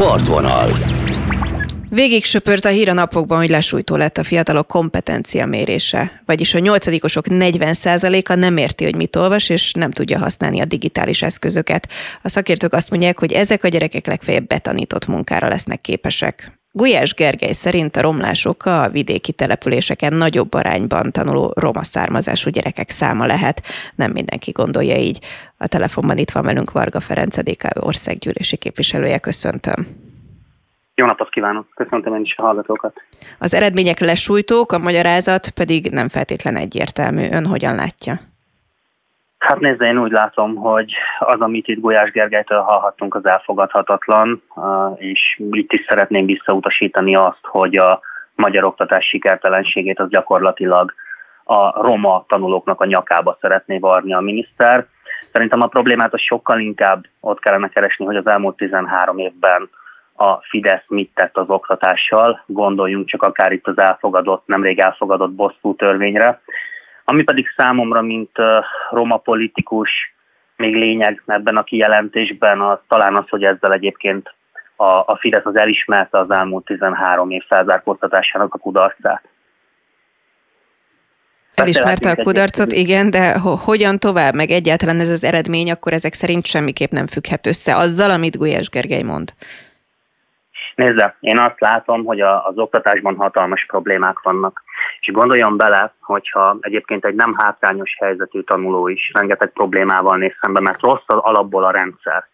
Partvonal. Végig söpört a hír a napokban, hogy lesújtó lett a fiatalok kompetencia mérése. Vagyis a nyolcadikosok 40%-a nem érti, hogy mit olvas, és nem tudja használni a digitális eszközöket. A szakértők azt mondják, hogy ezek a gyerekek legfeljebb betanított munkára lesznek képesek. Gulyás Gergely szerint a romlás oka a vidéki településeken nagyobb arányban tanuló roma származású gyerekek száma lehet. Nem mindenki gondolja így. A telefonban itt van velünk Varga Ferenc, DK országgyűlési képviselője. Köszöntöm. Jó napot kívánok! Köszöntöm én is a hallgatókat. Az eredmények lesújtók, a magyarázat pedig nem feltétlen egyértelmű. Ön hogyan látja? Hát nézd, én úgy látom, hogy az, amit itt Gulyás Gergelytől hallhattunk, az elfogadhatatlan, és itt is szeretném visszautasítani azt, hogy a magyar oktatás sikertelenségét az gyakorlatilag a roma tanulóknak a nyakába szeretné varni a miniszter. Szerintem a problémát az sokkal inkább ott kellene keresni, hogy az elmúlt 13 évben a Fidesz mit tett az oktatással, gondoljunk csak akár itt az elfogadott, nemrég elfogadott bosszú törvényre, ami pedig számomra, mint roma politikus, még lényeg ebben a kijelentésben, az talán az, hogy ezzel egyébként a, a Fidesz az elismerte az elmúlt 13 év felzárkóztatásának a kudarcát. Elismerte a kudarcot, igen, de hogyan tovább, meg egyáltalán ez az eredmény, akkor ezek szerint semmiképp nem függhet össze azzal, amit Gulyás Gergely mond. Nézze, én azt látom, hogy a, az oktatásban hatalmas problémák vannak. És gondoljon bele, hogyha egyébként egy nem hátrányos helyzetű tanuló is rengeteg problémával néz szembe, mert rossz az alapból a rendszer,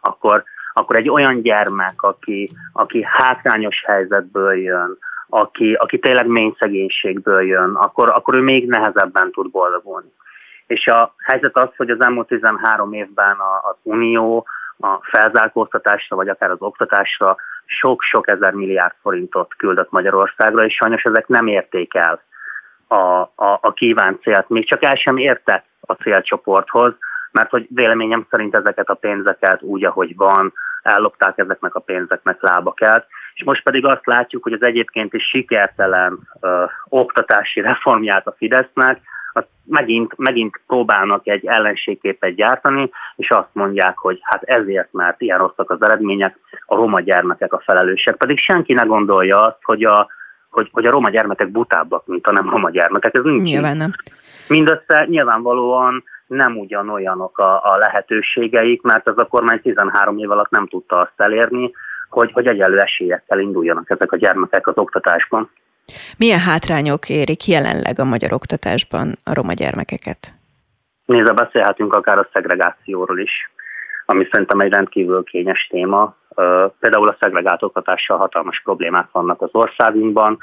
akkor, akkor egy olyan gyermek, aki, aki hátrányos helyzetből jön, aki, aki tényleg mély szegénységből jön, akkor, akkor ő még nehezebben tud boldogulni. És a helyzet az, hogy az elmúlt 13 évben az Unió a felzárkóztatásra, vagy akár az oktatásra sok-sok ezer milliárd forintot küldött Magyarországra, és sajnos ezek nem érték el a, a, a kívánt célt. Még csak el sem értek a célcsoporthoz, mert hogy véleményem szerint ezeket a pénzeket úgy, ahogy van, ellopták ezeknek a pénzeknek lába kelt, és most pedig azt látjuk, hogy az egyébként is sikertelen ö, oktatási reformját a Fidesznek, azt megint, megint próbálnak egy ellenségképet gyártani, és azt mondják, hogy hát ezért, mert ilyen rosszak az eredmények, a roma gyermekek a felelősek. Pedig senki ne gondolja azt, hogy a, hogy, hogy a roma gyermekek butábbak, mint a nem roma gyermekek. Ez nincs Nyilván nem. Mindössze nyilvánvalóan nem ugyanolyanok a, a lehetőségeik, mert ez a kormány 13 év alatt nem tudta azt elérni, hogy, hogy egyenlő esélyekkel induljanak ezek a gyermekek az oktatásban. Milyen hátrányok érik jelenleg a magyar oktatásban a roma gyermekeket? Nézze, beszélhetünk akár a szegregációról is, ami szerintem egy rendkívül kényes téma. Például a szegregált oktatással hatalmas problémák vannak az országunkban.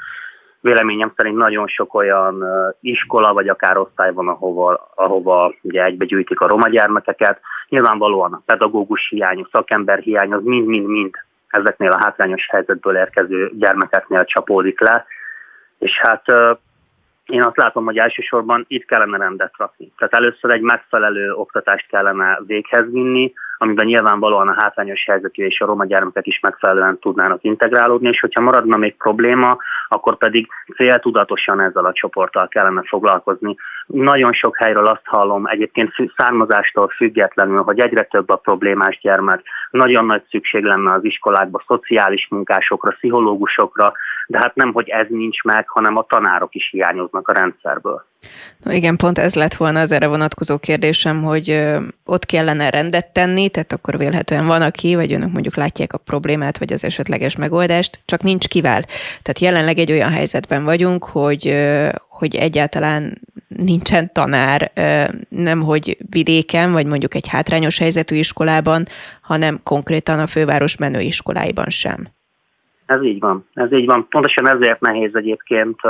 Véleményem szerint nagyon sok olyan iskola vagy akár osztály van, ahova, ahova ugye egybegyűjtik a roma gyermekeket. Nyilvánvalóan a pedagógus hiány, a szakember hiány, az mind-mind-mind ezeknél a hátrányos helyzetből érkező gyermekeknél csapódik le, és hát én azt látom, hogy elsősorban itt kellene rendet rakni. Tehát először egy megfelelő oktatást kellene véghez vinni, amiben nyilvánvalóan a hátrányos helyzetű és a roma gyermekek is megfelelően tudnának integrálódni, és hogyha maradna még probléma, akkor pedig céltudatosan ezzel a csoporttal kellene foglalkozni. Nagyon sok helyről azt hallom, egyébként származástól függetlenül, hogy egyre több a problémás gyermek, nagyon nagy szükség lenne az iskolákba szociális munkásokra, pszichológusokra, de hát nem, hogy ez nincs meg, hanem a tanárok is hiányoznak a rendszerből. No igen, pont ez lett volna az erre vonatkozó kérdésem, hogy ott kellene rendet tenni, tehát akkor vélhetően van aki, vagy önök mondjuk látják a problémát, vagy az esetleges megoldást, csak nincs kivel. Tehát jelenleg egy olyan helyzetben vagyunk, hogy, hogy egyáltalán nincsen tanár, nem hogy vidéken, vagy mondjuk egy hátrányos helyzetű iskolában, hanem konkrétan a főváros menőiskoláiban sem. Ez így van. Ez így van. Pontosan ezért nehéz egyébként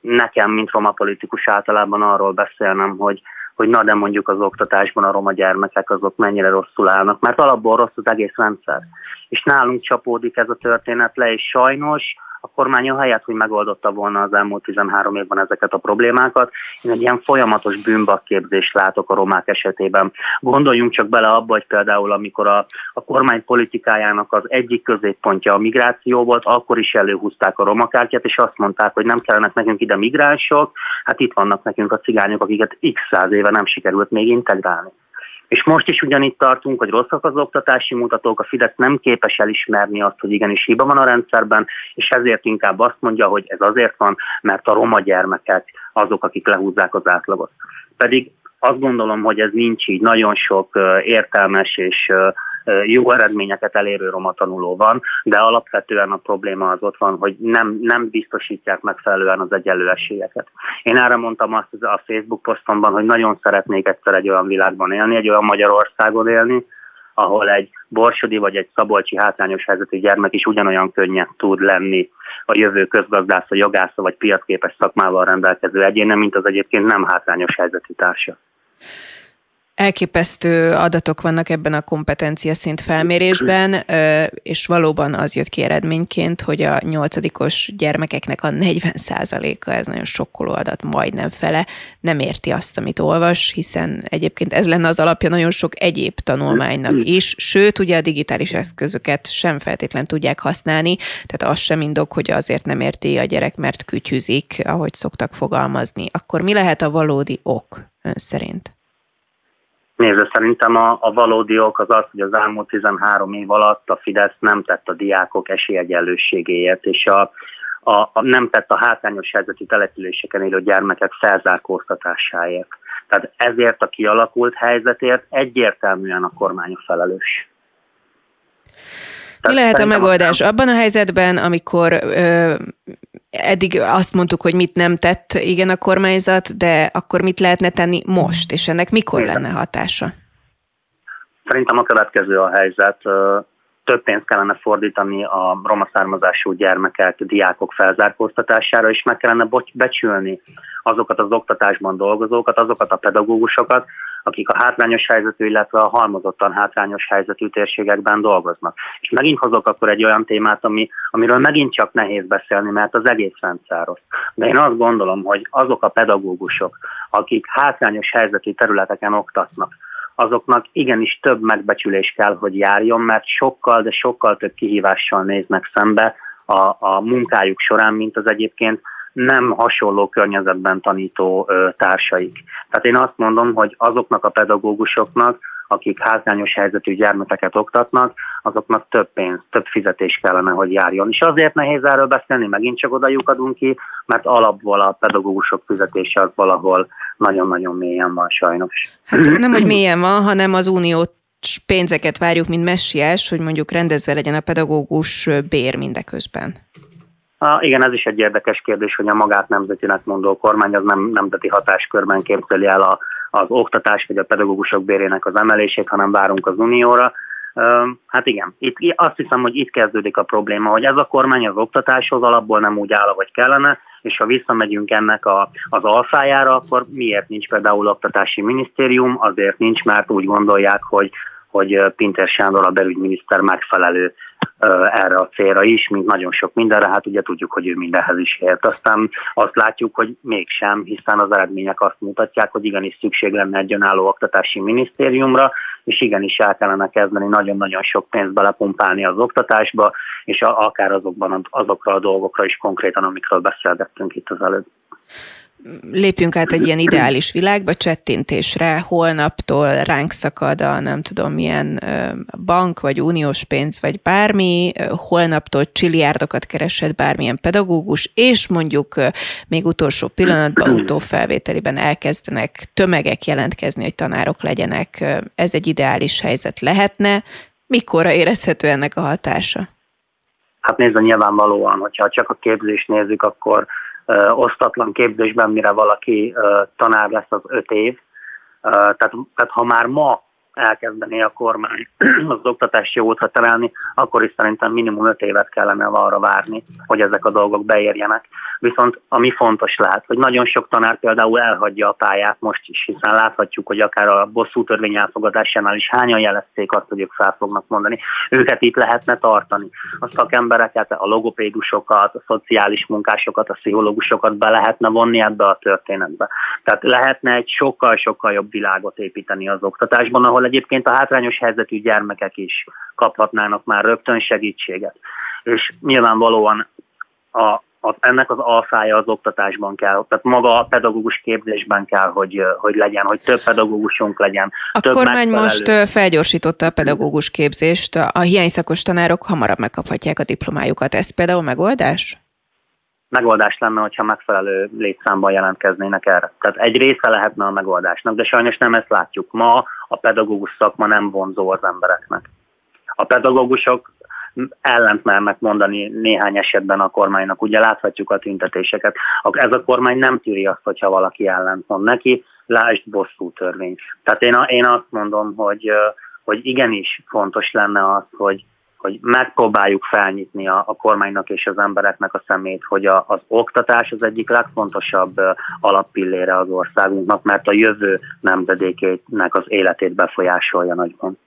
nekem, mint roma politikus általában arról beszélnem, hogy, hogy na de mondjuk az oktatásban a roma gyermekek azok mennyire rosszul állnak, mert alapból rossz az egész rendszer. És nálunk csapódik ez a történet le, és sajnos a kormány a helyet, hogy megoldotta volna az elmúlt 13 évben ezeket a problémákat. Én egy ilyen folyamatos bűnbakképzést látok a romák esetében. Gondoljunk csak bele abba, hogy például amikor a, a kormány politikájának az egyik középpontja a migráció volt, akkor is előhúzták a romakártyát, és azt mondták, hogy nem kellenek nekünk ide migránsok, hát itt vannak nekünk a cigányok, akiket x száz éve nem sikerült még integrálni És most is ugyanitt tartunk, hogy rosszak az oktatási mutatók, a Fidesz nem képes elismerni azt, hogy igenis hiba van a rendszerben, és ezért inkább azt mondja, hogy ez azért van, mert a roma gyermekek azok, akik lehúzzák az átlagot. Pedig azt gondolom, hogy ez nincs így. Nagyon sok értelmes és jó eredményeket elérő roma tanuló van, de alapvetően a probléma az ott van, hogy nem, nem biztosítják megfelelően az egyenlő esélyeket. Én erre mondtam azt a Facebook posztomban, hogy nagyon szeretnék egyszer egy olyan világban élni, egy olyan Magyarországon élni, ahol egy borsodi vagy egy szabolcsi hátrányos helyzetű gyermek is ugyanolyan könnyen tud lenni a jövő közgazdásza, jogásza vagy piacképes szakmával rendelkező egyéne, mint az egyébként nem hátrányos helyzetű társa. Elképesztő adatok vannak ebben a kompetencia szint felmérésben, és valóban az jött ki eredményként, hogy a nyolcadikos gyermekeknek a 40%-a, ez nagyon sokkoló adat, majdnem fele, nem érti azt, amit olvas, hiszen egyébként ez lenne az alapja nagyon sok egyéb tanulmánynak is, sőt, ugye a digitális eszközöket sem feltétlen tudják használni, tehát az sem indok, hogy azért nem érti a gyerek, mert kütyüzik, ahogy szoktak fogalmazni. Akkor mi lehet a valódi ok ön szerint? Nézve szerintem a, a valódi ok az az, hogy az elmúlt 13 év alatt a Fidesz nem tett a diákok esélyegyenlőségéért, és a, a, a, nem tett a hátrányos helyzetű településeken élő gyermekek felzárkóztatásáért. Tehát ezért a kialakult helyzetért egyértelműen a kormány a felelős. Mi lehet a megoldás abban a helyzetben, amikor ö, eddig azt mondtuk, hogy mit nem tett igen a kormányzat, de akkor mit lehetne tenni most, és ennek mikor igen. lenne hatása? Szerintem a következő a helyzet. Több pénzt kellene fordítani a roma származású gyermekek, diákok felzárkóztatására, és meg kellene becsülni azokat az oktatásban dolgozókat, azokat a pedagógusokat, akik a hátrányos helyzetű, illetve a halmozottan hátrányos helyzetű térségekben dolgoznak. És megint hozok akkor egy olyan témát, ami, amiről megint csak nehéz beszélni, mert az egész rendszer rossz. De én azt gondolom, hogy azok a pedagógusok, akik hátrányos helyzetű területeken oktatnak, azoknak igenis több megbecsülés kell, hogy járjon, mert sokkal, de sokkal több kihívással néznek szembe a, a munkájuk során, mint az egyébként nem hasonló környezetben tanító társaik. Tehát én azt mondom, hogy azoknak a pedagógusoknak, akik hátrányos helyzetű gyermekeket oktatnak, azoknak több pénz, több fizetés kellene, hogy járjon. És azért nehéz erről beszélni, megint csak oda lyukadunk ki, mert alapból a pedagógusok fizetése az valahol nagyon-nagyon mélyen van sajnos. Hát nem, hogy mélyen van, hanem az unió pénzeket várjuk, mint messiás, hogy mondjuk rendezve legyen a pedagógus bér mindeközben. Ah, igen, ez is egy érdekes kérdés, hogy a magát nemzetinek mondó kormány az nem nemzeti hatáskörben képzeli el a, az oktatás vagy a pedagógusok bérének az emelését, hanem várunk az unióra. Hát igen, itt azt hiszem, hogy itt kezdődik a probléma, hogy ez a kormány az oktatáshoz alapból nem úgy áll, ahogy kellene, és ha visszamegyünk ennek a, az alfájára, akkor miért nincs például oktatási minisztérium? Azért nincs, mert úgy gondolják, hogy hogy Pinter Sándor a belügyminiszter megfelelő erre a célra is, mint nagyon sok mindenre, hát ugye tudjuk, hogy ő mindenhez is ért. Aztán azt látjuk, hogy mégsem, hiszen az eredmények azt mutatják, hogy igenis szükség lenne egy önálló oktatási minisztériumra, és igenis el kellene kezdeni nagyon-nagyon sok pénzt belepumpálni az oktatásba, és akár azokban, azokra a dolgokra is konkrétan, amikről beszélgettünk itt az előbb lépjünk át egy ilyen ideális világba, csettintésre, holnaptól ránk szakad a nem tudom milyen bank, vagy uniós pénz, vagy bármi, holnaptól csiliárdokat keresett bármilyen pedagógus, és mondjuk még utolsó pillanatban, utófelvételiben elkezdenek tömegek jelentkezni, hogy tanárok legyenek. Ez egy ideális helyzet lehetne. Mikorra érezhető ennek a hatása? Hát nézd, nyilvánvalóan, hogyha csak a képzést nézzük, akkor osztatlan képzésben, mire valaki tanár lesz az öt év. Tehát, tehát ha már ma elkezdeni a kormány az oktatási jótra terelni, akkor is szerintem minimum öt évet kellene arra várni, hogy ezek a dolgok beérjenek. Viszont ami fontos lehet, hogy nagyon sok tanár például elhagyja a pályát most is, hiszen láthatjuk, hogy akár a bosszú törvény elfogadásánál is hányan jelezték azt, hogy ők fel fognak mondani. Őket itt lehetne tartani. A szakembereket, a logopédusokat, a szociális munkásokat, a pszichológusokat be lehetne vonni ebbe a történetbe. Tehát lehetne egy sokkal-sokkal jobb világot építeni az oktatásban, ahol egyébként a hátrányos helyzetű gyermekek is kaphatnának már rögtön segítséget. És nyilvánvalóan a az, ennek az alfája az oktatásban kell, tehát maga a pedagógus képzésben kell, hogy, hogy legyen, hogy több pedagógusunk legyen. A több kormány most felgyorsította a pedagógus képzést, a hiányszakos tanárok hamarabb megkaphatják a diplomájukat. Ez például megoldás? Megoldás lenne, hogyha megfelelő létszámban jelentkeznének erre. Tehát egy része lehetne a megoldásnak, de sajnos nem ezt látjuk. Ma a pedagógus szakma nem vonzó az embereknek. A pedagógusok ellent mernek mondani néhány esetben a kormánynak. Ugye láthatjuk a tüntetéseket. Ez a kormány nem tűri azt, hogyha valaki ellent mond neki, lásd bosszú törvény. Tehát én, én azt mondom, hogy, hogy igenis fontos lenne az, hogy, hogy megpróbáljuk felnyitni a, a kormánynak és az embereknek a szemét, hogy a, az oktatás az egyik legfontosabb alappillére az országunknak, mert a jövő nemzedékének az életét befolyásolja nagyban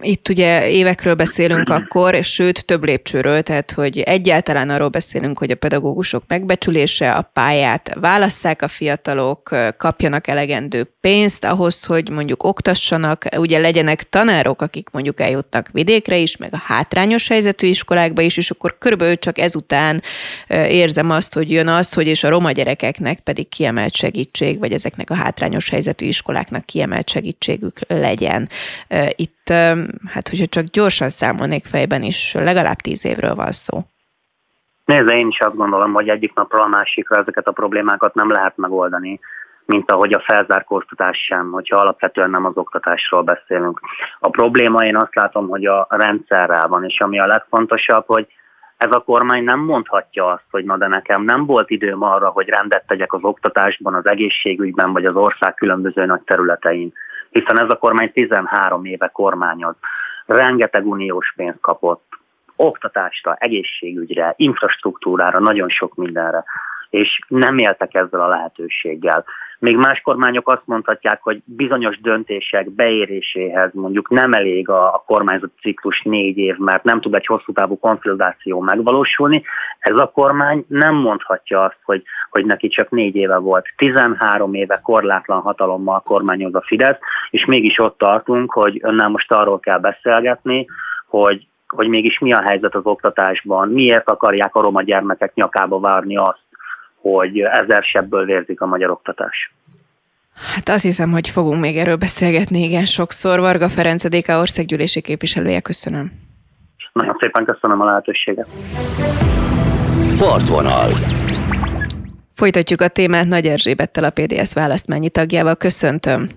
itt ugye évekről beszélünk akkor, és sőt több lépcsőről, tehát hogy egyáltalán arról beszélünk, hogy a pedagógusok megbecsülése, a pályát válasszák a fiatalok, kapjanak elegendő pénzt ahhoz, hogy mondjuk oktassanak, ugye legyenek tanárok, akik mondjuk eljutnak vidékre is, meg a hátrányos helyzetű iskolákba is, és akkor körülbelül csak ezután érzem azt, hogy jön az, hogy és a roma gyerekeknek pedig kiemelt segítség, vagy ezeknek a hátrányos helyzetű iskoláknak kiemelt segítségük legyen. Itt hát hogyha csak gyorsan számolnék fejben is, legalább tíz évről van szó. Nézze, én is azt gondolom, hogy egyik napról a másikra ezeket a problémákat nem lehet megoldani, mint ahogy a felzárkóztatás sem, hogyha alapvetően nem az oktatásról beszélünk. A probléma én azt látom, hogy a rendszerrel van, és ami a legfontosabb, hogy ez a kormány nem mondhatja azt, hogy na de nekem nem volt időm arra, hogy rendet tegyek az oktatásban, az egészségügyben, vagy az ország különböző nagy területein hiszen ez a kormány 13 éve kormányoz. Rengeteg uniós pénzt kapott, oktatásra, egészségügyre, infrastruktúrára, nagyon sok mindenre, és nem éltek ezzel a lehetőséggel. Még más kormányok azt mondhatják, hogy bizonyos döntések beéréséhez mondjuk nem elég a, a kormányzati ciklus négy év, mert nem tud egy hosszú távú konszolidáció megvalósulni. Ez a kormány nem mondhatja azt, hogy, hogy neki csak négy éve volt. 13 éve korlátlan hatalommal kormányoz a Fidesz, és mégis ott tartunk, hogy önnel most arról kell beszélgetni, hogy hogy mégis mi a helyzet az oktatásban, miért akarják a roma gyermekek nyakába várni azt, hogy ezer sebből vérzik a magyar oktatás. Hát azt hiszem, hogy fogunk még erről beszélgetni igen sokszor. Varga Ferenc, DK országgyűlési képviselője, köszönöm. Nagyon szépen köszönöm a lehetőséget. Partvonal. Folytatjuk a témát Nagy Erzsébettel, a PDS választmányi tagjával. Köszöntöm.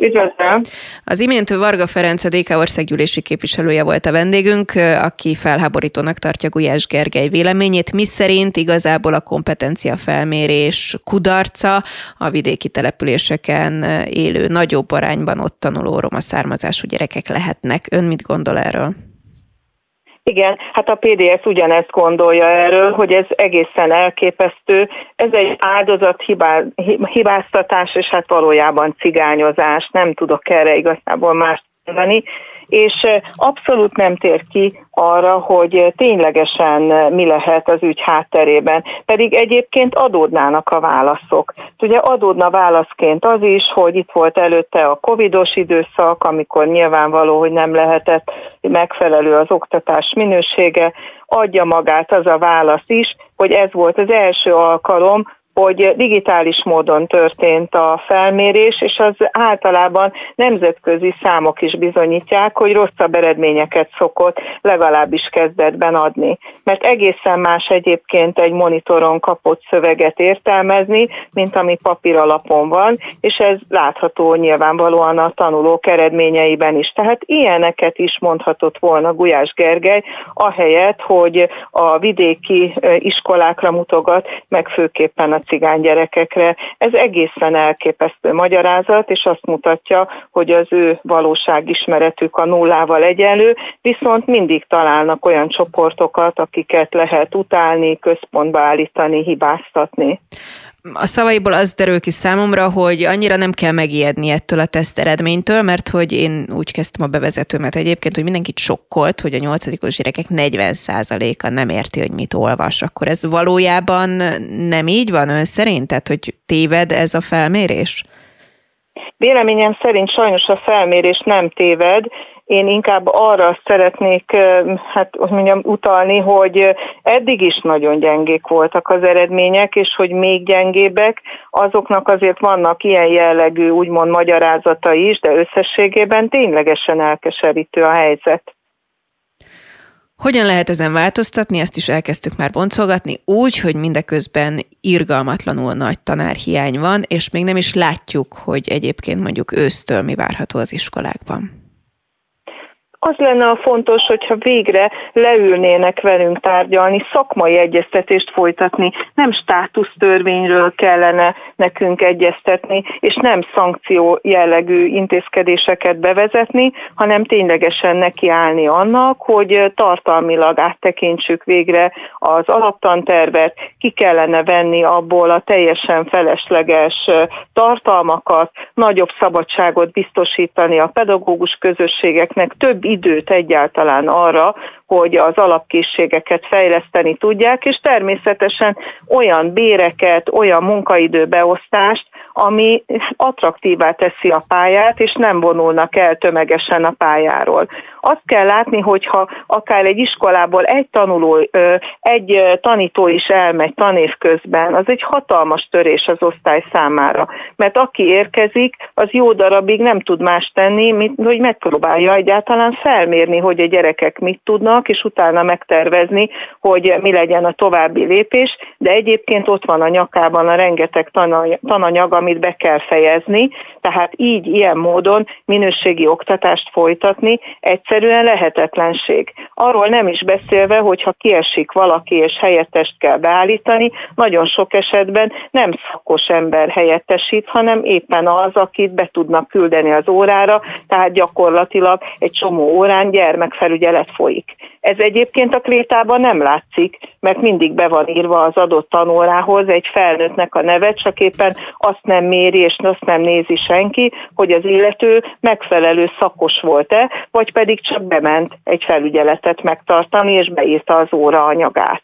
Üdvözlöm! Az imént Varga Ferenc, a DK országgyűlési képviselője volt a vendégünk, aki felháborítónak tartja Gulyás Gergely véleményét, mi szerint igazából a kompetencia felmérés kudarca a vidéki településeken élő nagyobb arányban ott tanuló roma származású gyerekek lehetnek. Ön mit gondol erről? Igen, hát a PDS ugyanezt gondolja erről, hogy ez egészen elképesztő. Ez egy áldozat hibá, hibáztatás, és hát valójában cigányozás. Nem tudok erre igazából más mondani és abszolút nem tér ki arra, hogy ténylegesen mi lehet az ügy hátterében. Pedig egyébként adódnának a válaszok. Ugye adódna válaszként az is, hogy itt volt előtte a covidos időszak, amikor nyilvánvaló, hogy nem lehetett megfelelő az oktatás minősége, adja magát az a válasz is, hogy ez volt az első alkalom, hogy digitális módon történt a felmérés, és az általában nemzetközi számok is bizonyítják, hogy rosszabb eredményeket szokott legalábbis kezdetben adni. Mert egészen más egyébként egy monitoron kapott szöveget értelmezni, mint ami papír alapon van, és ez látható nyilvánvalóan a tanulók eredményeiben is. Tehát ilyeneket is mondhatott volna Gulyás Gergely, ahelyett, hogy a vidéki iskolákra mutogat, meg főképpen a cigány gyerekekre. Ez egészen elképesztő magyarázat, és azt mutatja, hogy az ő valóságismeretük a nullával egyenlő, viszont mindig találnak olyan csoportokat, akiket lehet utálni, központba állítani, hibáztatni a szavaiból az derül ki számomra, hogy annyira nem kell megijedni ettől a teszt eredménytől, mert hogy én úgy kezdtem a bevezetőmet egyébként, hogy mindenkit sokkolt, hogy a nyolcadikos gyerekek 40%-a nem érti, hogy mit olvas. Akkor ez valójában nem így van ön szerint? Tehát, hogy téved ez a felmérés? Véleményem szerint sajnos a felmérés nem téved, Én inkább arra szeretnék hát, hogy mondjam, utalni, hogy eddig is nagyon gyengék voltak az eredmények, és hogy még gyengébbek, azoknak azért vannak ilyen jellegű úgymond magyarázatai is, de összességében ténylegesen elkeserítő a helyzet. Hogyan lehet ezen változtatni, ezt is elkezdtük már boncolgatni, úgy, hogy mindeközben irgalmatlanul nagy tanárhiány van, és még nem is látjuk, hogy egyébként mondjuk ősztől mi várható az iskolákban az lenne a fontos, hogyha végre leülnének velünk tárgyalni, szakmai egyeztetést folytatni, nem státusztörvényről kellene nekünk egyeztetni, és nem szankció jellegű intézkedéseket bevezetni, hanem ténylegesen nekiállni annak, hogy tartalmilag áttekintsük végre az alaptantervet, ki kellene venni abból a teljesen felesleges tartalmakat, nagyobb szabadságot biztosítani a pedagógus közösségeknek, több időt egyáltalán arra, hogy az alapkészségeket fejleszteni tudják, és természetesen olyan béreket, olyan munkaidőbeosztást, ami attraktívá teszi a pályát, és nem vonulnak el tömegesen a pályáról. Azt kell látni, hogyha akár egy iskolából egy tanuló, egy tanító is elmegy tanév közben, az egy hatalmas törés az osztály számára. Mert aki érkezik, az jó darabig nem tud más tenni, mint hogy megpróbálja egyáltalán felmérni, hogy a gyerekek mit tudnak, és utána megtervezni, hogy mi legyen a további lépés, de egyébként ott van a nyakában a rengeteg tananyag, amit be kell fejezni, tehát így, ilyen módon minőségi oktatást folytatni egyszerűen lehetetlenség. Arról nem is beszélve, hogyha kiesik valaki és helyettest kell beállítani, nagyon sok esetben nem szakos ember helyettesít, hanem éppen az, akit be tudnak küldeni az órára, tehát gyakorlatilag egy csomó órán gyermekfelügyelet folyik. Ez egyébként a krétában nem látszik, mert mindig be van írva az adott tanórához egy felnőttnek a neve, csak éppen azt nem méri és azt nem nézi senki, hogy az illető megfelelő szakos volt-e, vagy pedig csak bement egy felügyeletet megtartani, és beírta az óra anyagát.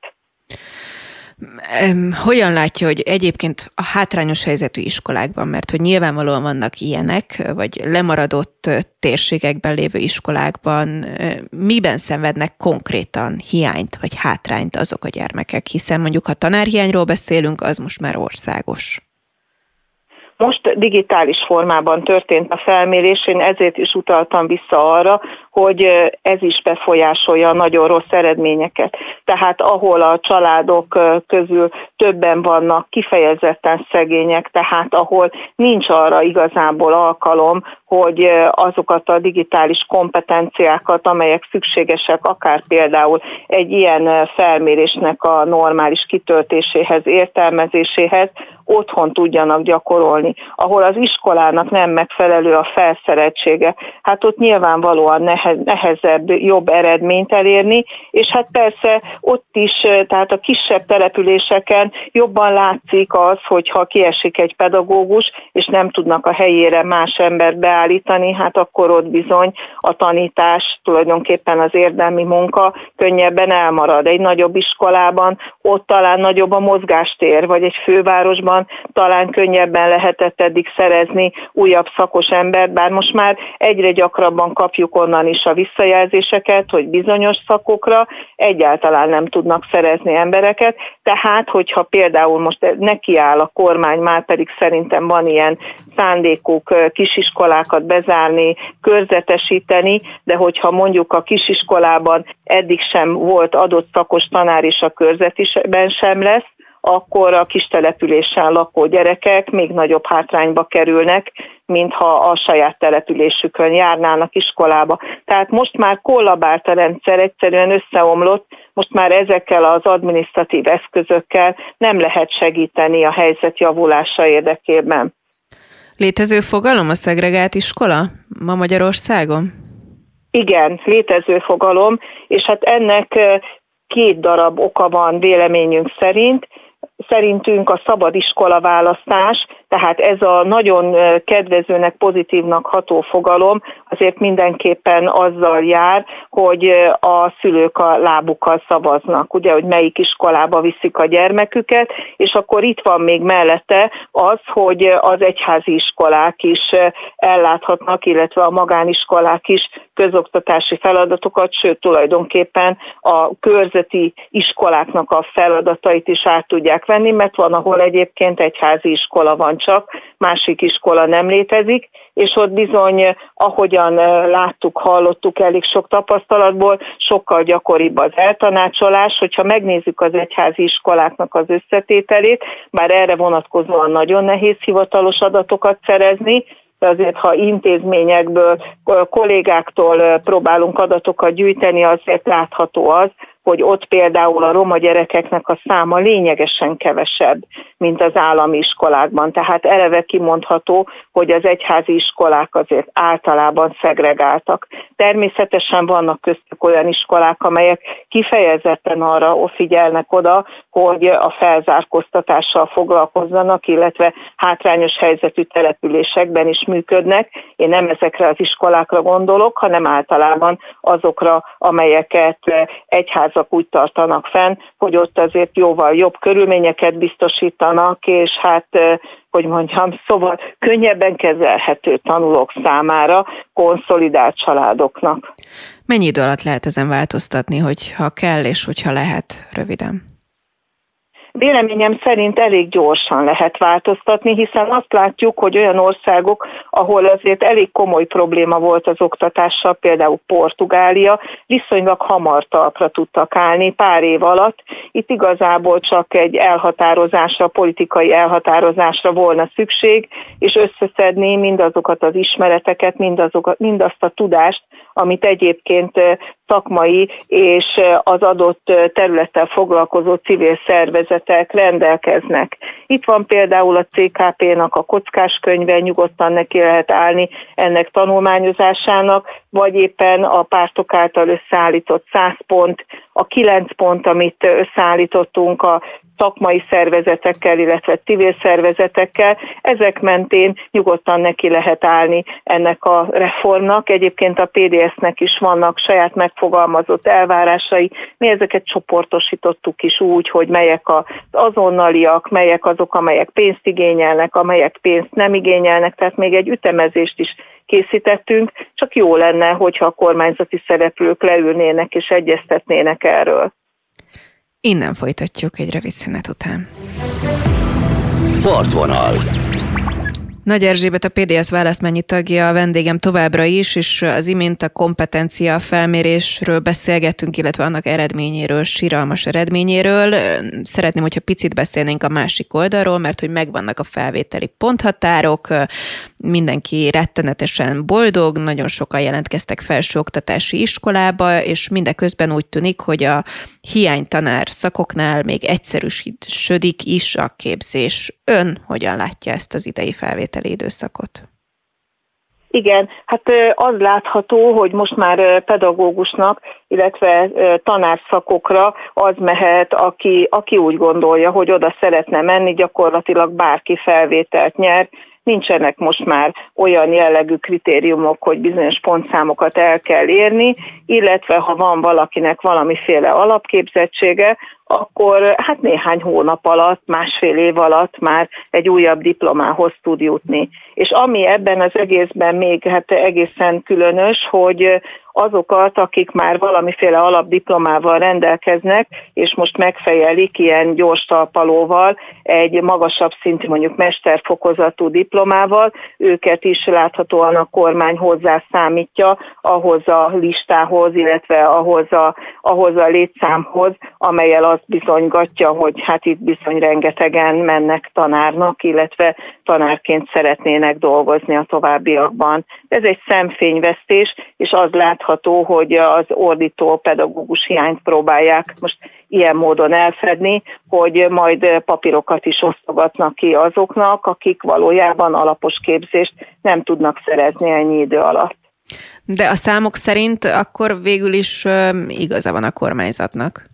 Hogyan látja, hogy egyébként a hátrányos helyzetű iskolákban, mert hogy nyilvánvalóan vannak ilyenek, vagy lemaradott térségekben lévő iskolákban, miben szenvednek konkrétan hiányt vagy hátrányt azok a gyermekek, hiszen mondjuk ha tanárhiányról beszélünk, az most már országos. Most digitális formában történt a felmérés, én ezért is utaltam vissza arra, hogy ez is befolyásolja a nagyon rossz eredményeket. Tehát ahol a családok közül többen vannak kifejezetten szegények, tehát ahol nincs arra igazából alkalom, hogy azokat a digitális kompetenciákat, amelyek szükségesek akár például egy ilyen felmérésnek a normális kitöltéséhez, értelmezéséhez, otthon tudjanak gyakorolni, ahol az iskolának nem megfelelő a felszereltsége. Hát ott nyilvánvalóan nehezebb, jobb eredményt elérni, és hát persze ott is, tehát a kisebb településeken jobban látszik az, hogyha kiesik egy pedagógus, és nem tudnak a helyére más embert beállítani, hát akkor ott bizony a tanítás, tulajdonképpen az érdemi munka könnyebben elmarad. Egy nagyobb iskolában ott talán nagyobb a mozgástér, vagy egy fővárosban talán könnyebben lehetett eddig szerezni újabb szakos embert, bár most már egyre gyakrabban kapjuk onnan is a visszajelzéseket, hogy bizonyos szakokra egyáltalán nem tudnak szerezni embereket, tehát hogyha például most nekiáll a kormány, már pedig szerintem van ilyen szándékuk kisiskolákat bezárni, körzetesíteni, de hogyha mondjuk a kisiskolában eddig sem volt adott szakos tanár, és a körzetben sem lesz, akkor a kis településen lakó gyerekek még nagyobb hátrányba kerülnek, mintha a saját településükön járnának iskolába. Tehát most már kollabált a rendszer, egyszerűen összeomlott, most már ezekkel az adminisztratív eszközökkel nem lehet segíteni a helyzet javulása érdekében. Létező fogalom a szegregált iskola ma Magyarországon? Igen, létező fogalom, és hát ennek két darab oka van véleményünk szerint szerintünk a szabad iskola választás, tehát ez a nagyon kedvezőnek, pozitívnak ható fogalom azért mindenképpen azzal jár, hogy a szülők a lábukkal szavaznak, ugye, hogy melyik iskolába viszik a gyermeküket, és akkor itt van még mellette az, hogy az egyházi iskolák is elláthatnak, illetve a magániskolák is közoktatási feladatokat, sőt tulajdonképpen a körzeti iskoláknak a feladatait is át tudják venni, mert van, ahol egyébként egyházi iskola van csak, másik iskola nem létezik, és ott bizony, ahogyan láttuk, hallottuk elég sok tapasztalatból, sokkal gyakoribb az eltanácsolás, hogyha megnézzük az egyházi iskoláknak az összetételét, bár erre vonatkozóan nagyon nehéz hivatalos adatokat szerezni, de azért ha intézményekből, kollégáktól próbálunk adatokat gyűjteni, azért látható az, hogy ott például a roma gyerekeknek a száma lényegesen kevesebb, mint az állami iskolákban. Tehát eleve kimondható, hogy az egyházi iskolák azért általában szegregáltak. Természetesen vannak köztük olyan iskolák, amelyek kifejezetten arra figyelnek oda, hogy a felzárkóztatással foglalkozzanak, illetve hátrányos helyzetű településekben is működnek. Én nem ezekre az iskolákra gondolok, hanem általában azokra, amelyeket egyházak úgy tartanak fenn, hogy ott azért jóval jobb körülményeket biztosítanak, és hát hogy mondjam, szóval könnyebben kezelhető tanulók számára, konszolidált családoknak. Mennyi idő alatt lehet ezen változtatni, hogyha kell és hogyha lehet, röviden? Véleményem szerint elég gyorsan lehet változtatni, hiszen azt látjuk, hogy olyan országok, ahol azért elég komoly probléma volt az oktatással, például Portugália, viszonylag hamar talpra tudtak állni pár év alatt. Itt igazából csak egy elhatározásra, politikai elhatározásra volna szükség, és összeszedni mindazokat az ismereteket, mindazokat, mindazt a tudást, amit egyébként szakmai és az adott területtel foglalkozó civil szervezetek rendelkeznek. Itt van például a CKP-nak a kockás könyve, nyugodtan neki lehet állni ennek tanulmányozásának, vagy éppen a pártok által összeállított 100 pont, a 9 pont, amit összeállítottunk a szakmai szervezetekkel, illetve civil szervezetekkel. Ezek mentén nyugodtan neki lehet állni ennek a reformnak. Egyébként a PDS-nek is vannak saját megfogalmazott elvárásai. Mi ezeket csoportosítottuk is úgy, hogy melyek az azonnaliak, melyek azok, amelyek pénzt igényelnek, amelyek pénzt nem igényelnek, tehát még egy ütemezést is készítettünk, csak jó lenne, hogyha a kormányzati szereplők leülnének és egyeztetnének erről. Innen folytatjuk egy rövid szünet után. Partvonal. Nagy Erzsébet a PDS választmányi tagja, a vendégem továbbra is, és az imént a kompetencia felmérésről beszélgettünk, illetve annak eredményéről, siralmas eredményéről. Szeretném, hogyha picit beszélnénk a másik oldalról, mert hogy megvannak a felvételi ponthatárok, mindenki rettenetesen boldog, nagyon sokan jelentkeztek felsőoktatási iskolába, és mindeközben úgy tűnik, hogy a hiánytanár szakoknál még egyszerűsödik is a képzés. Ön hogyan látja ezt az idei felvételi időszakot? Igen, hát az látható, hogy most már pedagógusnak, illetve tanárszakokra az mehet, aki, aki úgy gondolja, hogy oda szeretne menni, gyakorlatilag bárki felvételt nyer, nincsenek most már olyan jellegű kritériumok, hogy bizonyos pontszámokat el kell érni, illetve ha van valakinek valamiféle alapképzettsége, akkor hát néhány hónap alatt, másfél év alatt már egy újabb diplomához tud jutni. És ami ebben az egészben még hát egészen különös, hogy azokat, akik már valamiféle alapdiplomával rendelkeznek, és most megfejelik ilyen gyors talpalóval, egy magasabb szintű mondjuk mesterfokozatú diplomával, őket is láthatóan a kormány hozzá számítja ahhoz a listához, illetve ahhoz a, ahhoz a létszámhoz, amelyel azt bizonygatja, hogy hát itt bizony rengetegen mennek tanárnak, illetve tanárként szeretnének dolgozni a továbbiakban. Ez egy szemfényvesztés, és az látható, hogy az ordító pedagógus hiányt próbálják most ilyen módon elfedni, hogy majd papírokat is osztogatnak ki azoknak, akik valójában alapos képzést nem tudnak szerezni ennyi idő alatt. De a számok szerint akkor végül is igaza van a kormányzatnak.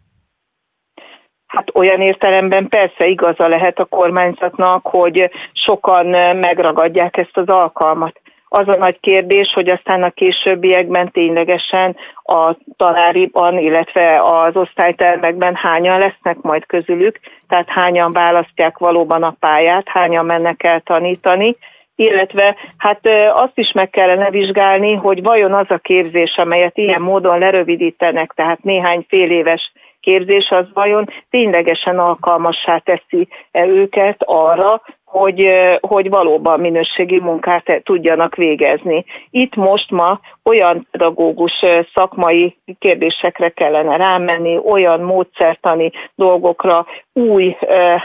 Hát olyan értelemben persze igaza lehet a kormányzatnak, hogy sokan megragadják ezt az alkalmat. Az a nagy kérdés, hogy aztán a későbbiekben ténylegesen a tanáriban, illetve az osztálytermekben hányan lesznek majd közülük, tehát hányan választják valóban a pályát, hányan mennek el tanítani, illetve hát azt is meg kellene vizsgálni, hogy vajon az a képzés, amelyet ilyen módon lerövidítenek, tehát néhány fél éves képzés, az vajon ténylegesen alkalmassá teszi őket arra, hogy, hogy valóban minőségi munkát tudjanak végezni. Itt most ma olyan pedagógus szakmai kérdésekre kellene rámenni, olyan módszertani dolgokra, új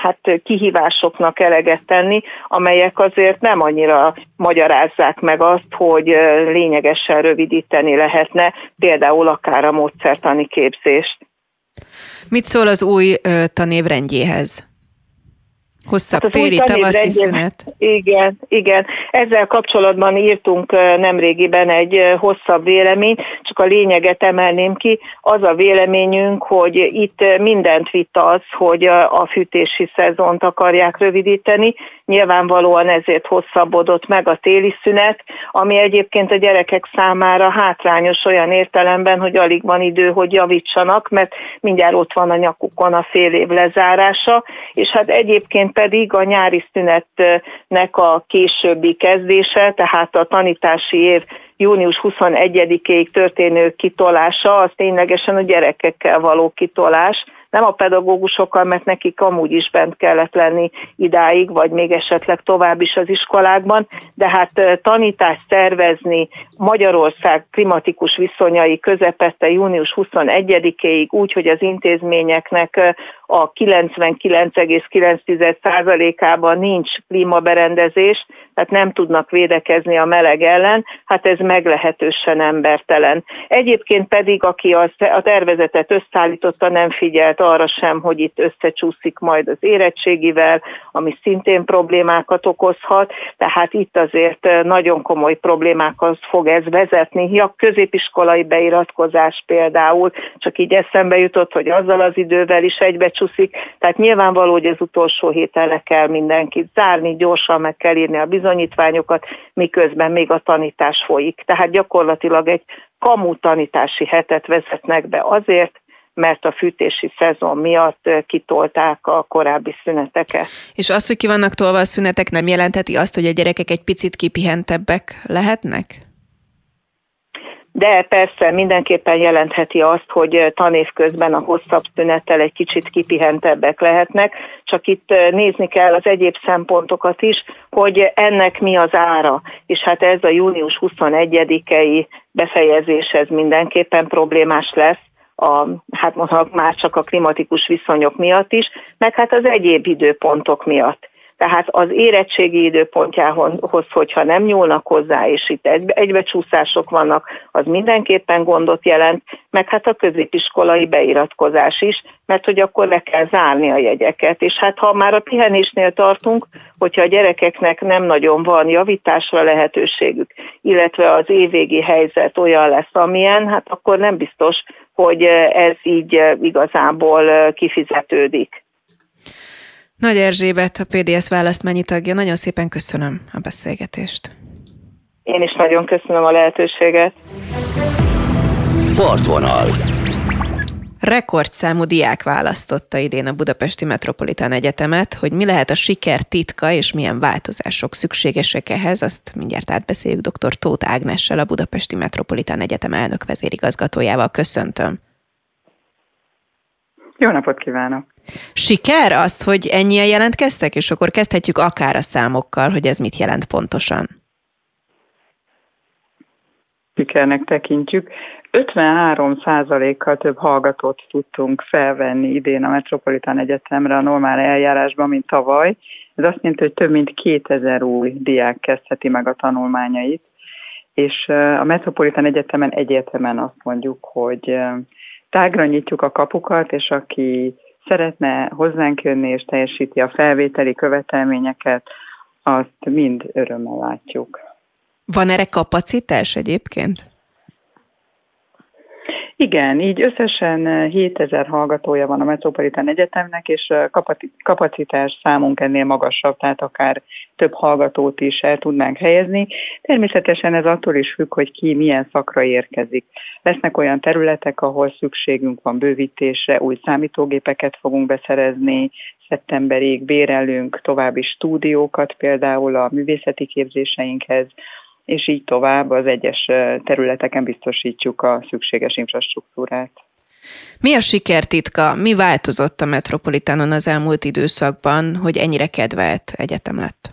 hát, kihívásoknak eleget tenni, amelyek azért nem annyira magyarázzák meg azt, hogy lényegesen rövidíteni lehetne például akár a módszertani képzést. Mit szól az új tanévrendjéhez? Hosszabb hát téli, tavaszi szünet. Igen, igen. Ezzel kapcsolatban írtunk nemrégiben egy hosszabb véleményt, csak a lényeget emelném ki. Az a véleményünk, hogy itt mindent vitt az, hogy a fűtési szezont akarják rövidíteni. Nyilvánvalóan ezért hosszabbodott meg a téli szünet, ami egyébként a gyerekek számára hátrányos olyan értelemben, hogy alig van idő, hogy javítsanak, mert mindjárt ott van a nyakukon a fél év lezárása, és hát egyébként pedig a nyári szünetnek a későbbi kezdése, tehát a tanítási év június 21-ig történő kitolása, az ténylegesen a gyerekekkel való kitolás, nem a pedagógusokkal, mert nekik amúgy is bent kellett lenni idáig, vagy még esetleg tovább is az iskolákban, de hát tanítást szervezni Magyarország klimatikus viszonyai közepette június 21-ig úgy, hogy az intézményeknek a 99,9%-ában nincs klímaberendezés, tehát nem tudnak védekezni a meleg ellen, hát ez meglehetősen embertelen. Egyébként pedig, aki a tervezetet összeállította, nem figyelt arra sem, hogy itt összecsúszik majd az érettségivel, ami szintén problémákat okozhat, tehát itt azért nagyon komoly problémákat fog ez vezetni. A középiskolai beiratkozás például, csak így eszembe jutott, hogy azzal az idővel is egybecsúszik, tehát nyilvánvaló, hogy az utolsó héten le kell mindenkit zárni, gyorsan meg kell írni a bizonyítványokat, miközben még a tanítás folyik. Tehát gyakorlatilag egy kamu tanítási hetet vezetnek be azért, mert a fűtési szezon miatt kitolták a korábbi szüneteket. És az, hogy ki vannak tolva a szünetek, nem jelentheti azt, hogy a gyerekek egy picit kipihentebbek lehetnek? De persze mindenképpen jelentheti azt, hogy tanév közben a hosszabb szünettel egy kicsit kipihentebbek lehetnek, csak itt nézni kell az egyéb szempontokat is, hogy ennek mi az ára. És hát ez a június 21-i befejezés, ez mindenképpen problémás lesz, a, hát mondhatnak már csak a klimatikus viszonyok miatt is, meg hát az egyéb időpontok miatt. Tehát az érettségi időpontjához, hogyha nem nyúlnak hozzá, és itt egybecsúszások vannak, az mindenképpen gondot jelent, meg hát a középiskolai beiratkozás is, mert hogy akkor le kell zárni a jegyeket. És hát ha már a pihenésnél tartunk, hogyha a gyerekeknek nem nagyon van javításra lehetőségük, illetve az évvégi helyzet olyan lesz, amilyen, hát akkor nem biztos, hogy ez így igazából kifizetődik. Nagy Erzsébet, a PDS választmányi tagja. Nagyon szépen köszönöm a beszélgetést. Én is nagyon köszönöm a lehetőséget. Partvonal. Rekordszámú diák választotta idén a Budapesti Metropolitán Egyetemet, hogy mi lehet a siker titka és milyen változások szükségesek ehhez, azt mindjárt átbeszéljük dr. Tóth Ágnessel, a Budapesti Metropolitán Egyetem elnök vezérigazgatójával. Köszöntöm! Jó napot kívánok! Siker azt, hogy ennyien jelentkeztek, és akkor kezdhetjük akár a számokkal, hogy ez mit jelent pontosan. Sikernek tekintjük. 53%-kal több hallgatót tudtunk felvenni idén a Metropolitán Egyetemre a normál eljárásban, mint tavaly. Ez azt jelenti, hogy több mint 2000 új diák kezdheti meg a tanulmányait, és a Metropolitán Egyetemen egyértelműen azt mondjuk, hogy tágra nyitjuk a kapukat, és aki szeretne hozzánk jönni és teljesíti a felvételi követelményeket, azt mind örömmel látjuk. Van erre kapacitás egyébként? Igen, így összesen 7000 hallgatója van a Metropolitán Egyetemnek, és kapacitás számunk ennél magasabb, tehát akár több hallgatót is el tudnánk helyezni. Természetesen ez attól is függ, hogy ki milyen szakra érkezik. Lesznek olyan területek, ahol szükségünk van bővítésre, új számítógépeket fogunk beszerezni, szeptemberig bérelünk további stúdiókat például a művészeti képzéseinkhez, és így tovább az egyes területeken biztosítjuk a szükséges infrastruktúrát. Mi a sikertitka? Mi változott a Metropolitánon az elmúlt időszakban, hogy ennyire kedvelt egyetem lett?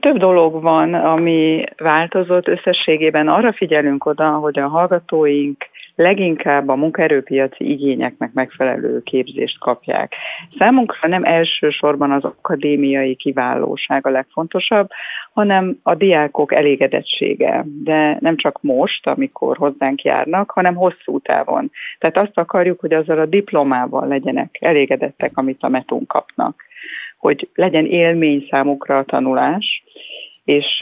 Több dolog van, ami változott. Összességében arra figyelünk oda, hogy a hallgatóink leginkább a munkaerőpiaci igényeknek megfelelő képzést kapják. Számunkra nem elsősorban az akadémiai kiválóság a legfontosabb, hanem a diákok elégedettsége. De nem csak most, amikor hozzánk járnak, hanem hosszú távon. Tehát azt akarjuk, hogy azzal a diplomával legyenek elégedettek, amit a metún kapnak hogy legyen élmény számukra a tanulás, és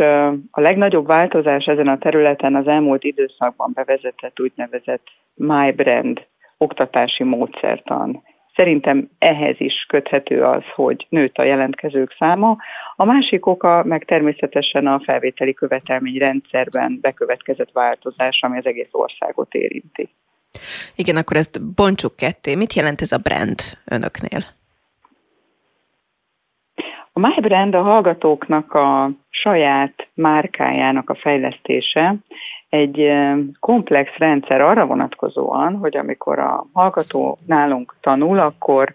a legnagyobb változás ezen a területen az elmúlt időszakban bevezetett úgynevezett My Brand oktatási módszertan. Szerintem ehhez is köthető az, hogy nőtt a jelentkezők száma. A másik oka meg természetesen a felvételi követelmény rendszerben bekövetkezett változás, ami az egész országot érinti. Igen, akkor ezt bontsuk ketté. Mit jelent ez a brand önöknél? A MyBrand a hallgatóknak a saját márkájának a fejlesztése egy komplex rendszer arra vonatkozóan, hogy amikor a hallgató nálunk tanul, akkor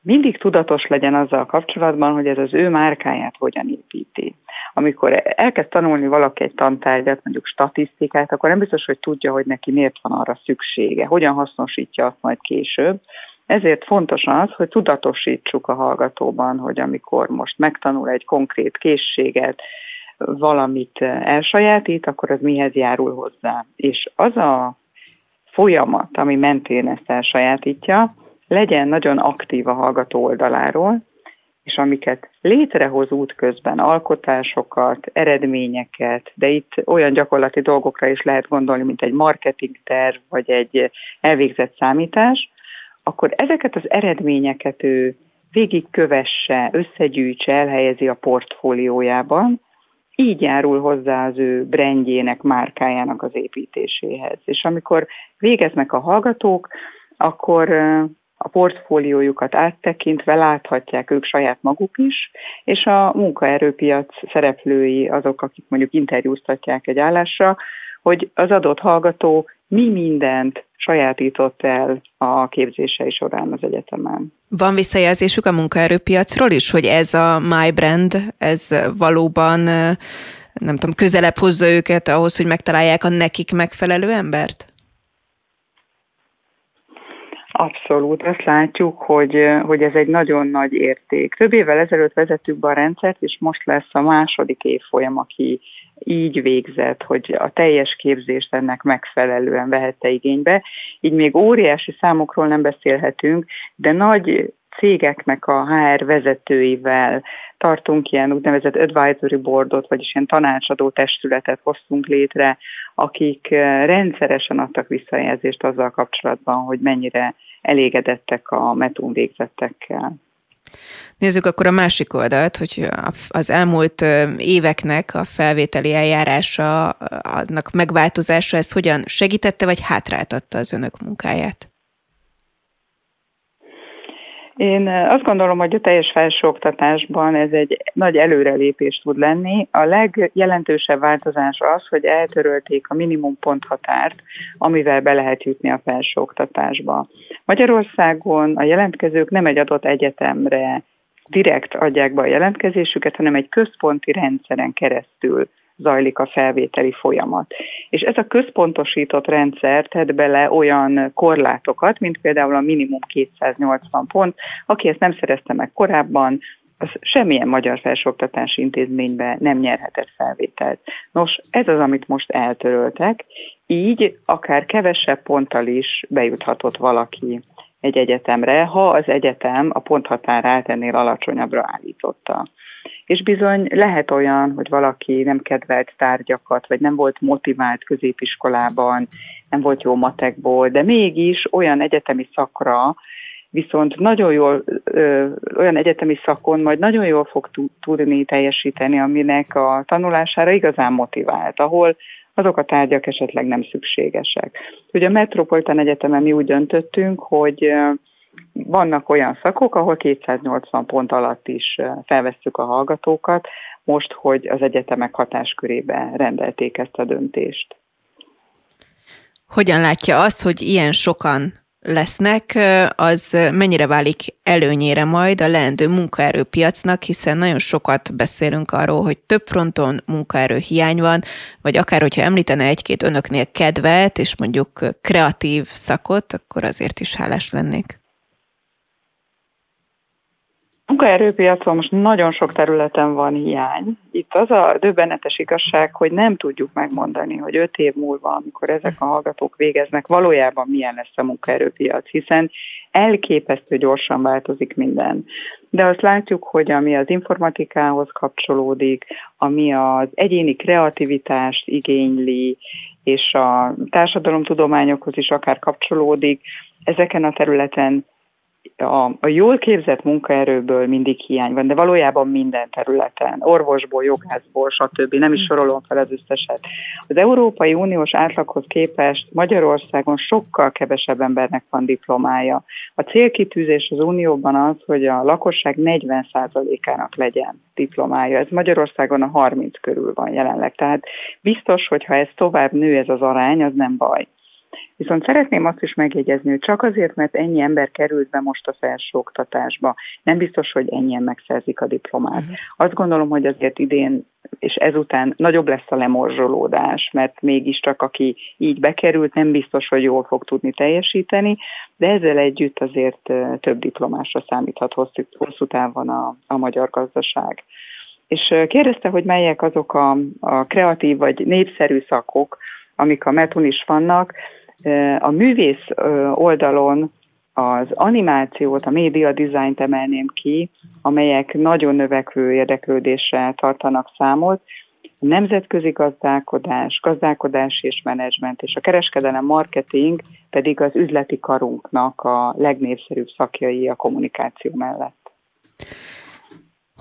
mindig tudatos legyen azzal kapcsolatban, hogy ez az ő márkáját hogyan építi. Amikor elkezd tanulni valaki egy tantárgyat, mondjuk statisztikát, akkor nem biztos, hogy tudja, hogy neki miért van arra szüksége, hogyan hasznosítja azt majd később, ezért fontos az, hogy tudatosítsuk a hallgatóban, hogy amikor most megtanul egy konkrét készséget, valamit elsajátít, akkor az mihez járul hozzá. És az a folyamat, ami mentén ezt elsajátítja, legyen nagyon aktív a hallgató oldaláról, és amiket létrehoz útközben, alkotásokat, eredményeket, de itt olyan gyakorlati dolgokra is lehet gondolni, mint egy marketingterv, vagy egy elvégzett számítás, akkor ezeket az eredményeket ő végigkövesse, összegyűjtse, elhelyezi a portfóliójában, így járul hozzá az ő brandjének, márkájának az építéséhez. És amikor végeznek a hallgatók, akkor a portfóliójukat áttekintve láthatják ők saját maguk is, és a munkaerőpiac szereplői, azok, akik mondjuk interjúztatják egy állásra, hogy az adott hallgató mi mindent sajátított el a képzései során az egyetemen. Van visszajelzésük a munkaerőpiacról is, hogy ez a My Brand, ez valóban nem tudom, közelebb hozza őket ahhoz, hogy megtalálják a nekik megfelelő embert? Abszolút, azt látjuk, hogy, hogy ez egy nagyon nagy érték. Több évvel ezelőtt vezettük be a rendszert, és most lesz a második évfolyam, aki így végzett, hogy a teljes képzést ennek megfelelően vehette igénybe. Így még óriási számokról nem beszélhetünk, de nagy cégeknek a HR vezetőivel tartunk ilyen úgynevezett advisory boardot, vagyis ilyen tanácsadó testületet hoztunk létre, akik rendszeresen adtak visszajelzést azzal kapcsolatban, hogy mennyire elégedettek a metún végzettekkel. Nézzük akkor a másik oldalt, hogy az elmúlt éveknek a felvételi eljárása, annak megváltozása, ez hogyan segítette vagy hátráltatta az önök munkáját? Én azt gondolom, hogy a teljes felsőoktatásban ez egy nagy előrelépés tud lenni. A legjelentősebb változás az, hogy eltörölték a minimum ponthatárt, amivel be lehet jutni a felsőoktatásba. Magyarországon a jelentkezők nem egy adott egyetemre direkt adják be a jelentkezésüket, hanem egy központi rendszeren keresztül zajlik a felvételi folyamat. És ez a központosított rendszer tett bele olyan korlátokat, mint például a minimum 280 pont. Aki ezt nem szerezte meg korábban, az semmilyen magyar felsőoktatási intézménybe nem nyerhetett felvételt. Nos, ez az, amit most eltöröltek, így akár kevesebb ponttal is bejuthatott valaki egy egyetemre, ha az egyetem a ponthatárát ennél alacsonyabbra állította. És bizony lehet olyan, hogy valaki nem kedvelt tárgyakat, vagy nem volt motivált középiskolában, nem volt jó matekból, de mégis olyan egyetemi szakra, viszont nagyon jól, ö, olyan egyetemi szakon majd nagyon jól fog tudni teljesíteni, aminek a tanulására igazán motivált, ahol azok a tárgyak esetleg nem szükségesek. Ugye a Metropolitan Egyetemen mi úgy döntöttünk, hogy vannak olyan szakok, ahol 280 pont alatt is felvesszük a hallgatókat, most, hogy az egyetemek hatáskörébe rendelték ezt a döntést. Hogyan látja azt, hogy ilyen sokan lesznek, az mennyire válik előnyére majd a leendő munkaerőpiacnak, hiszen nagyon sokat beszélünk arról, hogy több fronton munkaerő hiány van, vagy akár, hogyha említene egy-két önöknél kedvet, és mondjuk kreatív szakot, akkor azért is hálás lennék munkaerőpiacon most nagyon sok területen van hiány. Itt az a döbbenetes igazság, hogy nem tudjuk megmondani, hogy öt év múlva, amikor ezek a hallgatók végeznek, valójában milyen lesz a munkaerőpiac, hiszen elképesztő gyorsan változik minden. De azt látjuk, hogy ami az informatikához kapcsolódik, ami az egyéni kreativitást igényli, és a társadalomtudományokhoz is akár kapcsolódik, ezeken a területen a, a jól képzett munkaerőből mindig hiány van, de valójában minden területen, orvosból, jogászból, stb. Nem is sorolom fel az összeset. Az Európai Uniós átlaghoz képest Magyarországon sokkal kevesebb embernek van diplomája. A célkitűzés az Unióban az, hogy a lakosság 40%-ának legyen diplomája. Ez Magyarországon a 30 körül van jelenleg. Tehát biztos, hogy ha ez tovább nő ez az arány, az nem baj. Viszont szeretném azt is megjegyezni, hogy csak azért, mert ennyi ember került be most a felsőoktatásba, nem biztos, hogy ennyien megszerzik a diplomát. Uh-huh. Azt gondolom, hogy azért idén és ezután nagyobb lesz a lemorzsolódás, mert mégiscsak aki így bekerült, nem biztos, hogy jól fog tudni teljesíteni, de ezzel együtt azért több diplomásra számíthat hosszú, hosszú távon a, a magyar gazdaság. És kérdezte, hogy melyek azok a, a kreatív vagy népszerű szakok, amik a metun is vannak. A művész oldalon az animációt, a média dizájnt emelném ki, amelyek nagyon növekvő érdeklődéssel tartanak számot, a nemzetközi gazdálkodás, gazdálkodás és menedzsment, és a kereskedelem marketing pedig az üzleti karunknak a legnépszerűbb szakjai a kommunikáció mellett.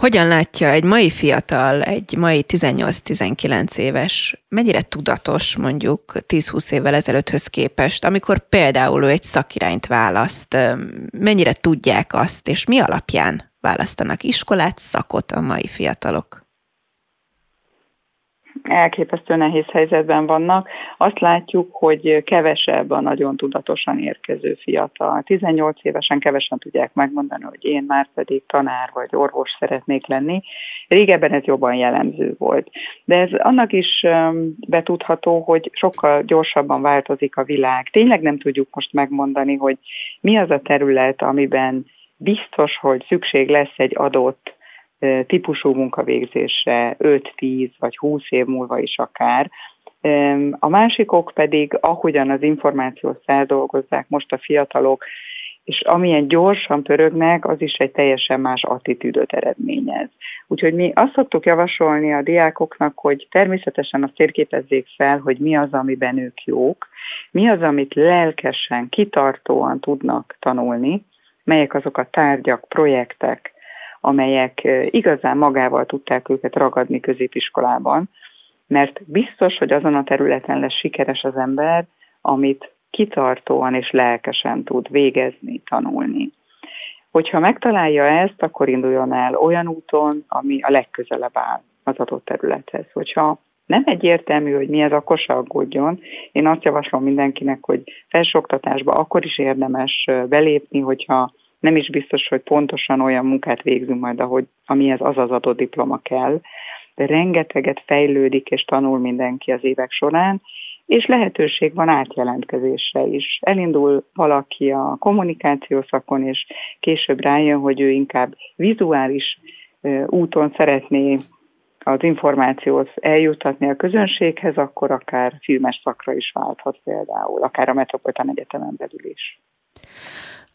Hogyan látja egy mai fiatal, egy mai 18-19 éves, mennyire tudatos mondjuk 10-20 évvel ezelőtthöz képest, amikor például ő egy szakirányt választ, mennyire tudják azt, és mi alapján választanak iskolát, szakot a mai fiatalok? Elképesztő nehéz helyzetben vannak. Azt látjuk, hogy kevesebb a nagyon tudatosan érkező fiatal. 18 évesen kevesen tudják megmondani, hogy én már pedig tanár vagy orvos szeretnék lenni. Régebben ez jobban jellemző volt. De ez annak is betudható, hogy sokkal gyorsabban változik a világ. Tényleg nem tudjuk most megmondani, hogy mi az a terület, amiben biztos, hogy szükség lesz egy adott típusú munkavégzésre 5-10 vagy 20 év múlva is akár. A másikok pedig, ahogyan az információt feldolgozzák most a fiatalok, és amilyen gyorsan pörögnek, az is egy teljesen más attitűdöt eredményez. Úgyhogy mi azt szoktuk javasolni a diákoknak, hogy természetesen azt térképezzék fel, hogy mi az, amiben ők jók, mi az, amit lelkesen, kitartóan tudnak tanulni, melyek azok a tárgyak, projektek, amelyek igazán magával tudták őket ragadni középiskolában, mert biztos, hogy azon a területen lesz sikeres az ember, amit kitartóan és lelkesen tud végezni, tanulni. Hogyha megtalálja ezt, akkor induljon el olyan úton, ami a legközelebb áll az adott területhez. Hogyha nem egyértelmű, hogy mi ez, akkor se aggódjon. Én azt javaslom mindenkinek, hogy felsőoktatásba akkor is érdemes belépni, hogyha nem is biztos, hogy pontosan olyan munkát végzünk majd, ahogy, amihez az az adott diploma kell, de rengeteget fejlődik és tanul mindenki az évek során, és lehetőség van átjelentkezésre is. Elindul valaki a kommunikáció szakon, és később rájön, hogy ő inkább vizuális úton szeretné az információt eljutatni a közönséghez, akkor akár filmes szakra is válthat például, akár a Metropolitan Egyetemen belül is.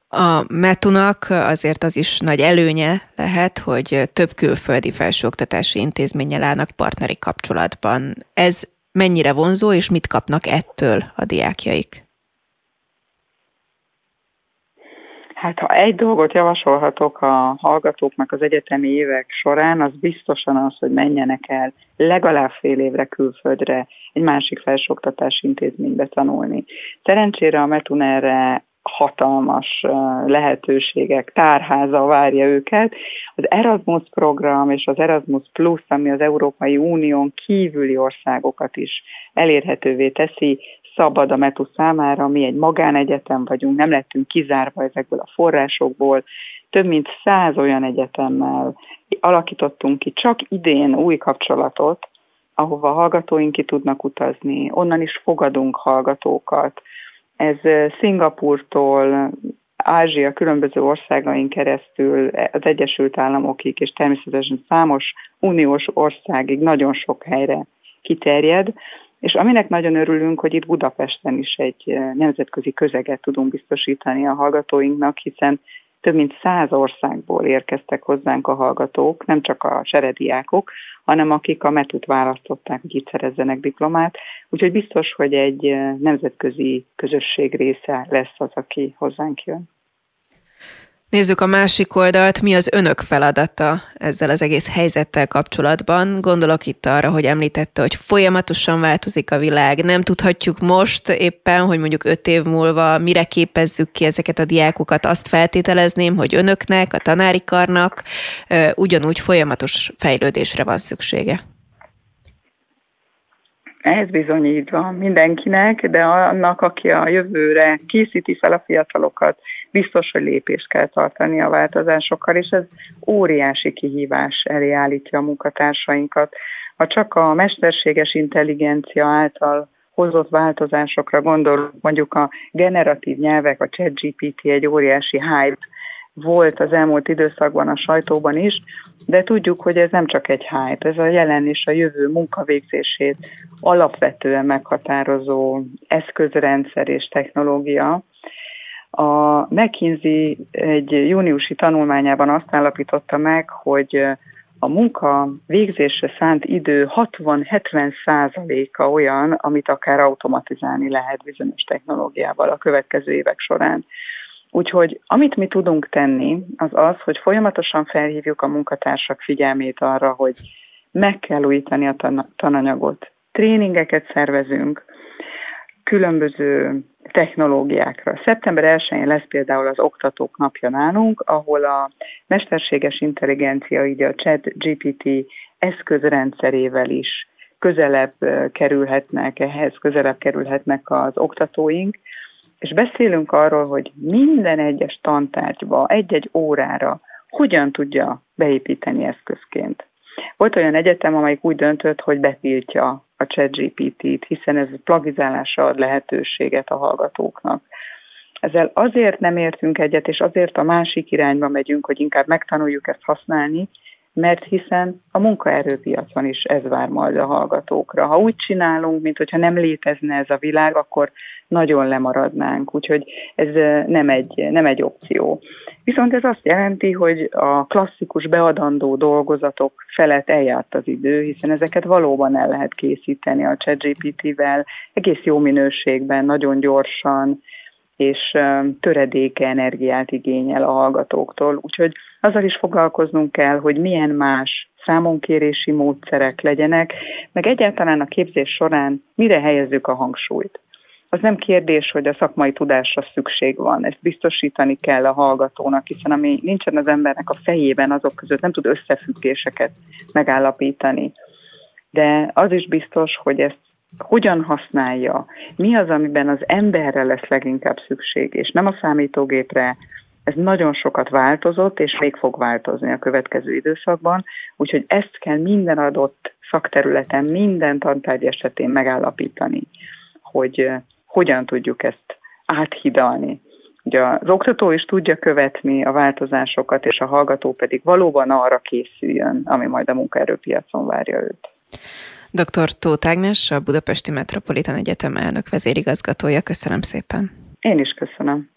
A Metunak azért az is nagy előnye lehet, hogy több külföldi felsőoktatási intézménnyel állnak partneri kapcsolatban. Ez mennyire vonzó, és mit kapnak ettől a diákjaik? Hát ha egy dolgot javasolhatok a hallgatóknak az egyetemi évek során, az biztosan az, hogy menjenek el legalább fél évre külföldre egy másik felsőoktatási intézménybe tanulni. Szerencsére a Metun erre hatalmas lehetőségek tárháza várja őket. Az Erasmus program és az Erasmus Plus, ami az Európai Unión kívüli országokat is elérhetővé teszi, szabad a METU számára, mi egy magánegyetem vagyunk, nem lettünk kizárva ezekből a forrásokból, több mint száz olyan egyetemmel alakítottunk ki csak idén új kapcsolatot, ahova hallgatóink ki tudnak utazni, onnan is fogadunk hallgatókat. Ez Szingapurtól, Ázsia különböző országain keresztül az Egyesült Államokig, és természetesen számos uniós országig nagyon sok helyre kiterjed. És aminek nagyon örülünk, hogy itt Budapesten is egy nemzetközi közeget tudunk biztosítani a hallgatóinknak, hiszen több mint száz országból érkeztek hozzánk a hallgatók, nem csak a serediákok, hanem akik a metut választották, hogy itt szerezzenek diplomát. Úgyhogy biztos, hogy egy eh, nemzetközi közösség része lesz az, aki hozzánk jön. Nézzük a másik oldalt, mi az önök feladata ezzel az egész helyzettel kapcsolatban. Gondolok itt arra, hogy említette, hogy folyamatosan változik a világ. Nem tudhatjuk most éppen, hogy mondjuk öt év múlva mire képezzük ki ezeket a diákokat. Azt feltételezném, hogy önöknek, a tanári karnak ugyanúgy folyamatos fejlődésre van szüksége. Ez bizony így van mindenkinek, de annak, aki a jövőre készíti fel a fiatalokat, biztos, hogy lépést kell tartani a változásokkal, és ez óriási kihívás elé állítja a munkatársainkat. Ha csak a mesterséges intelligencia által hozott változásokra gondolunk, mondjuk a generatív nyelvek, a ChatGPT egy óriási hype, volt az elmúlt időszakban a sajtóban is, de tudjuk, hogy ez nem csak egy hype, ez a jelen és a jövő munkavégzését alapvetően meghatározó eszközrendszer és technológia. A McKinsey egy júniusi tanulmányában azt állapította meg, hogy a munka végzésre szánt idő 60-70 százaléka olyan, amit akár automatizálni lehet bizonyos technológiával a következő évek során. Úgyhogy amit mi tudunk tenni, az az, hogy folyamatosan felhívjuk a munkatársak figyelmét arra, hogy meg kell újítani a tan- tananyagot. Tréningeket szervezünk, különböző technológiákra. Szeptember 1-én lesz például az Oktatók napja nálunk, ahol a mesterséges intelligencia, így a chat GPT eszközrendszerével is közelebb kerülhetnek ehhez, közelebb kerülhetnek az oktatóink, és beszélünk arról, hogy minden egyes tantárgyba, egy-egy órára hogyan tudja beépíteni eszközként. Volt olyan egyetem, amelyik úgy döntött, hogy betiltja a ChatGPT-t, hiszen ez plagizálásra ad lehetőséget a hallgatóknak. Ezzel azért nem értünk egyet, és azért a másik irányba megyünk, hogy inkább megtanuljuk ezt használni, mert hiszen a munkaerőpiacon is ez vár majd a hallgatókra. Ha úgy csinálunk, mint hogyha nem létezne ez a világ, akkor nagyon lemaradnánk, úgyhogy ez nem egy, nem egy opció. Viszont ez azt jelenti, hogy a klasszikus beadandó dolgozatok felett eljárt az idő, hiszen ezeket valóban el lehet készíteni a ChatGPT-vel, egész jó minőségben, nagyon gyorsan, és töredéke energiát igényel a hallgatóktól. Úgyhogy azzal is foglalkoznunk kell, hogy milyen más számonkérési módszerek legyenek, meg egyáltalán a képzés során mire helyezzük a hangsúlyt. Az nem kérdés, hogy a szakmai tudásra szükség van, ezt biztosítani kell a hallgatónak, hiszen ami nincsen az embernek a fejében, azok között nem tud összefüggéseket megállapítani. De az is biztos, hogy ezt hogyan használja, mi az, amiben az emberre lesz leginkább szükség, és nem a számítógépre, ez nagyon sokat változott, és még fog változni a következő időszakban, úgyhogy ezt kell minden adott szakterületen, minden tantárgy esetén megállapítani, hogy hogyan tudjuk ezt áthidalni. Ugye az oktató is tudja követni a változásokat, és a hallgató pedig valóban arra készüljön, ami majd a munkaerőpiacon várja őt. Dr. Tóth Ágnes, a Budapesti Metropolitan Egyetem elnök vezérigazgatója. Köszönöm szépen. Én is köszönöm.